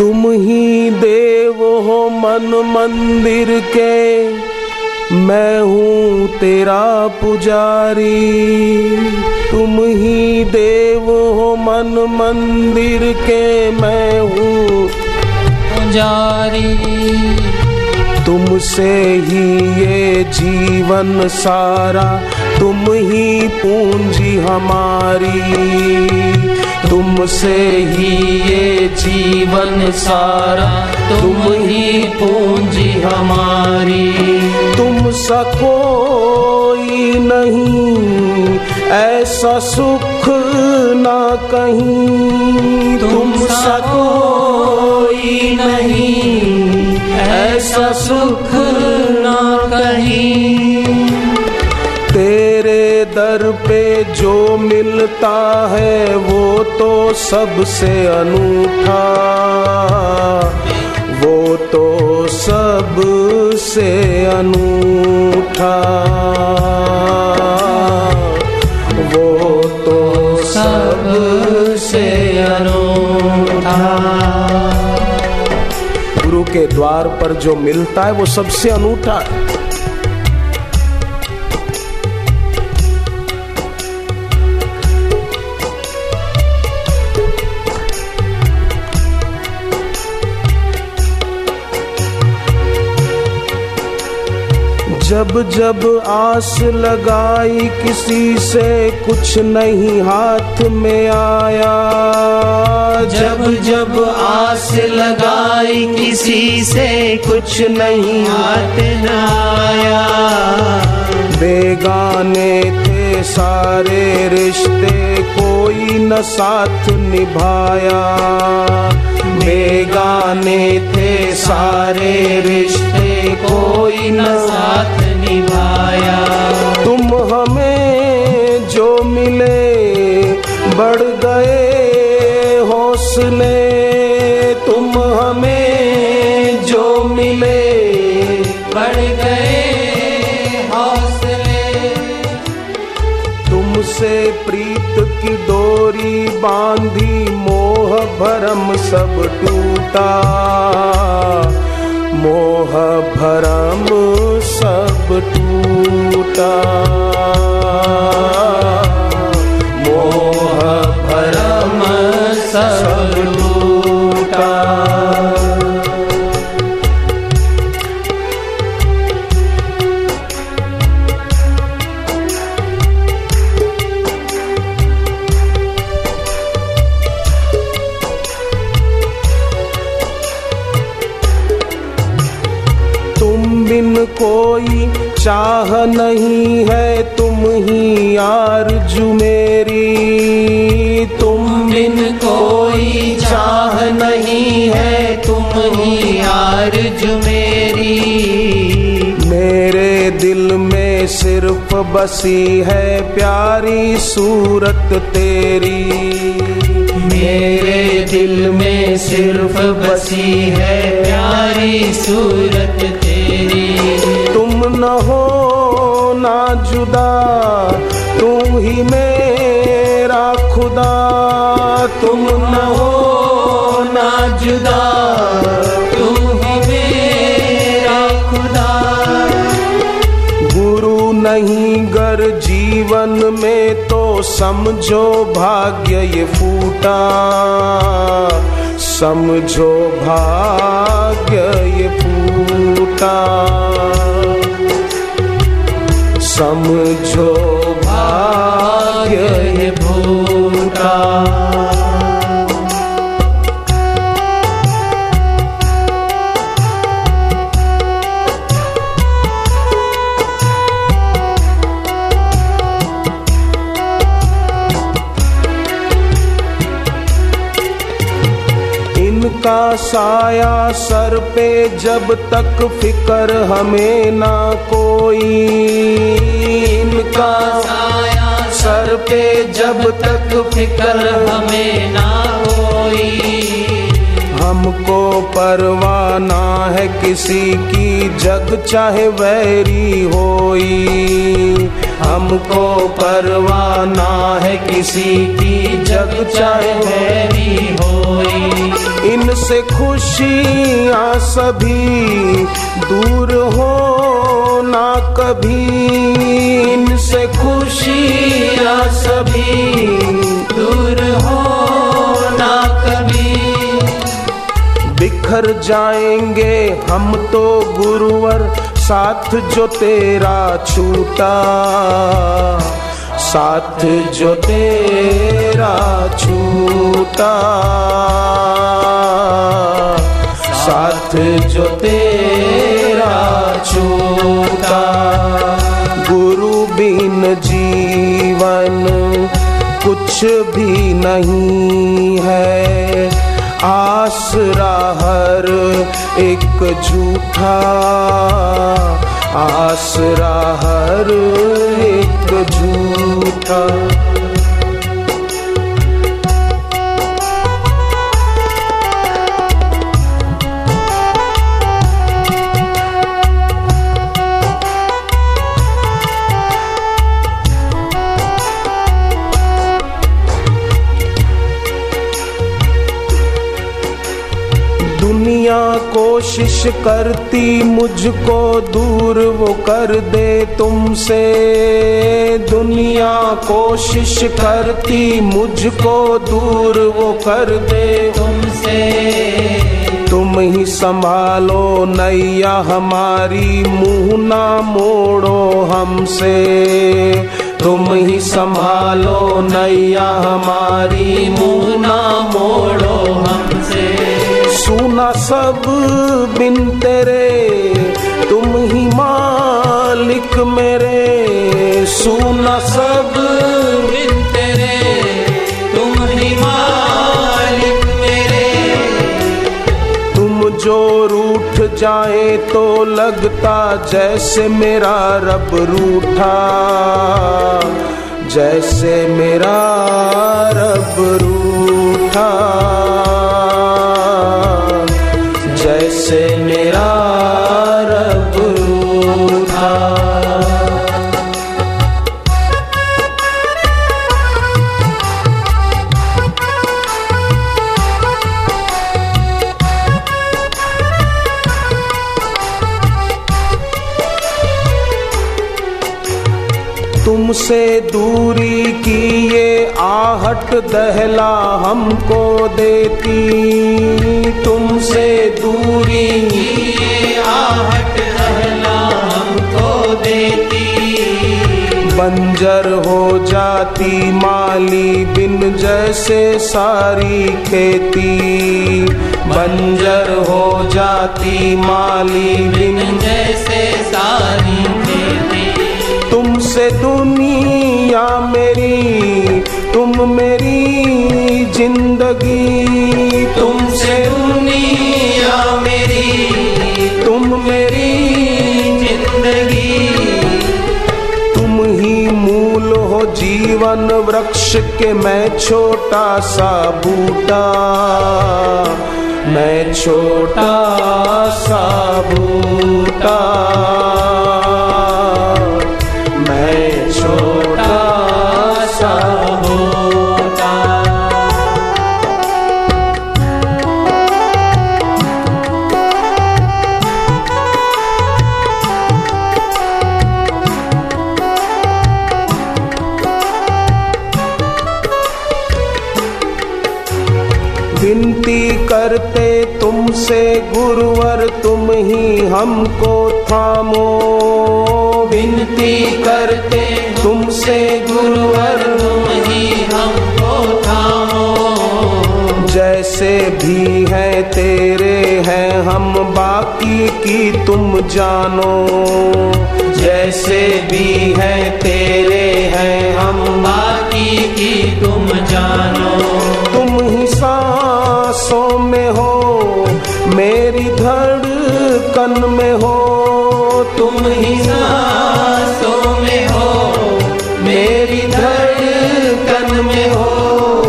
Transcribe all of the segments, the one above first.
तुम ही देव हो मन मंदिर के। मैं हूँ तेरा पुजारी। तुम ही देव हो मन मंदिर के। मैं हूँ पुजारी। तुमसे ही ये जीवन सारा, तुम ही पूंजी हमारी। तुमसे ही ये जीवन सारा, तुम ही पूंजी हमारी। तुम सा कोई नहीं, ऐसा सुख ना कहीं। तुम सा कोई नहीं ऐसा सुख ना कहीं। तेरे दर पे जो मिलता है, वो तो सबसे अनूठा। वो तो सबसे अनूठा। के द्वार पर जो मिलता है वो सबसे अनूठा है। जब जब आस लगाई किसी से कुछ नहीं हाथ में आया। जब जब आस लगाई किसी से कुछ नहीं हाथ न आया। बेगाने थे सारे रिश्ते, कोई न साथ निभाया। बेगाने थे सारे रिश्ते, कोई न साथ निभाया। तुम हमें जो मिले, बढ़ गए हौसले। तुम हमें जो मिले, बढ़ गए हौसले। तुमसे प्रीत की डोरी बांधी मोह भरम सब टूटा। मोह भरम सब टूटा। चाह नहीं है तुम ही आरज़ू मेरी। तुम बिन कोई चाह नहीं है तुम ही आरज़ू मेरी। मेरे दिल में सिर्फ़ बसी है प्यारी सूरत तेरी। मेरे दिल में सिर्फ़ बसी है प्यारी सूरत तेरी। तुम जुदा तू ही मेरा खुदा, तुम न हो ना जुदा तू ही मेरा खुदा। गुरु नहीं, गर जीवन में तो समझो भाग्य ये फूटा। समझो भाग्य ये फूटा। समझो भाग्य ये फूटा इनका साया सर पे जब तक फिकर हमें ना कोई। इनका साया सर पे जब तक फिकर हमें ना होई। हमको परवाना है किसी की जग, चाहे वैरी होई। हमको परवाना है किसी की जग, चाहे मेरी होई। इनसे खुशियाँ सभी दूर हो ना कभी। इनसे खुशियाँ सभी दूर हो ना कभी। बिखर जाएँगे हम तो गुरुवर साथ जो तेरा छूटा, साथ जो तेरा छूटा, साथ जो तेरा छूटा। गुरु बिन जीवन कुछ भी नहीं है, आसरा हर एक झूठा आसरा हर एक दुनिया कोशिश करती मुझको दूर वो कर दे तुमसे। दुनिया कोशिश करती मुझको दूर वो कर दे तुमसे। तुम ही संभालो नैया हमारी, मुँह ना मोड़ो हमसे। तुम ही संभालो नैया हमारी, मुँह ना मोड़ो हमसे। सुना सब बिन तेरे, तुम ही मालिक मेरे। सुना सब बिन तेरे, तुम ही मालिक मेरे। तुम जो रूठ जाए तो लगता जैसे मेरा रब रूठा, जैसे मेरा रब रूठा। तुमसे दूरी की ये आहट दहला हमको देती। तुमसे दूरी ये आहट दहला हमको देती। बंजर हो जाती माली बिन जैसे सारी खेती। बंजर हो जाती माली बिन जैसे सारी खेती तुमसे दुनिया मेरी तुम मेरी ज़िंदगी। तुमसे दुनिया मेरी तुम मेरी ज़िंदगी। तुम ही मूल हो जीवन वृक्ष के मैं छोटा सा बूटा मैं छोटा सा बूटा करते तुमसे गुरुवर तुम ही हमको थामो। विनती करते तुमसे गुरुवर तुम ही हमको थामो। जैसे भी है तेरे हैं हम बाकी की तुम जानो। जैसे भी है तेरे हैं हम बाकी की तुम जानो। तुम धड़कन में हो, तुम ही सांसों में हो। मेरी धड़कन में हो,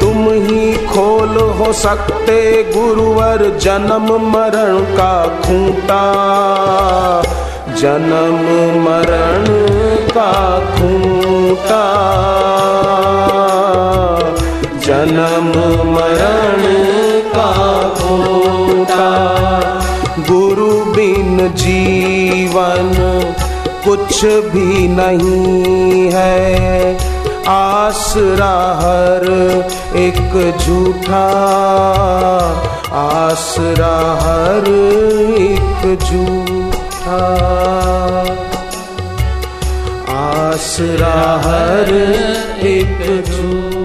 तुम ही खोल हो सकते गुरुवर जन्म मरण का खूंटा। जन्म मरण का खूंटा। जन्म मरण का खोटा। गुरु बिन जीवन कुछ भी नहीं है। आसरा हर एक झूठा, आसरा हर एक झूठा। आसरा हर एक झूठा।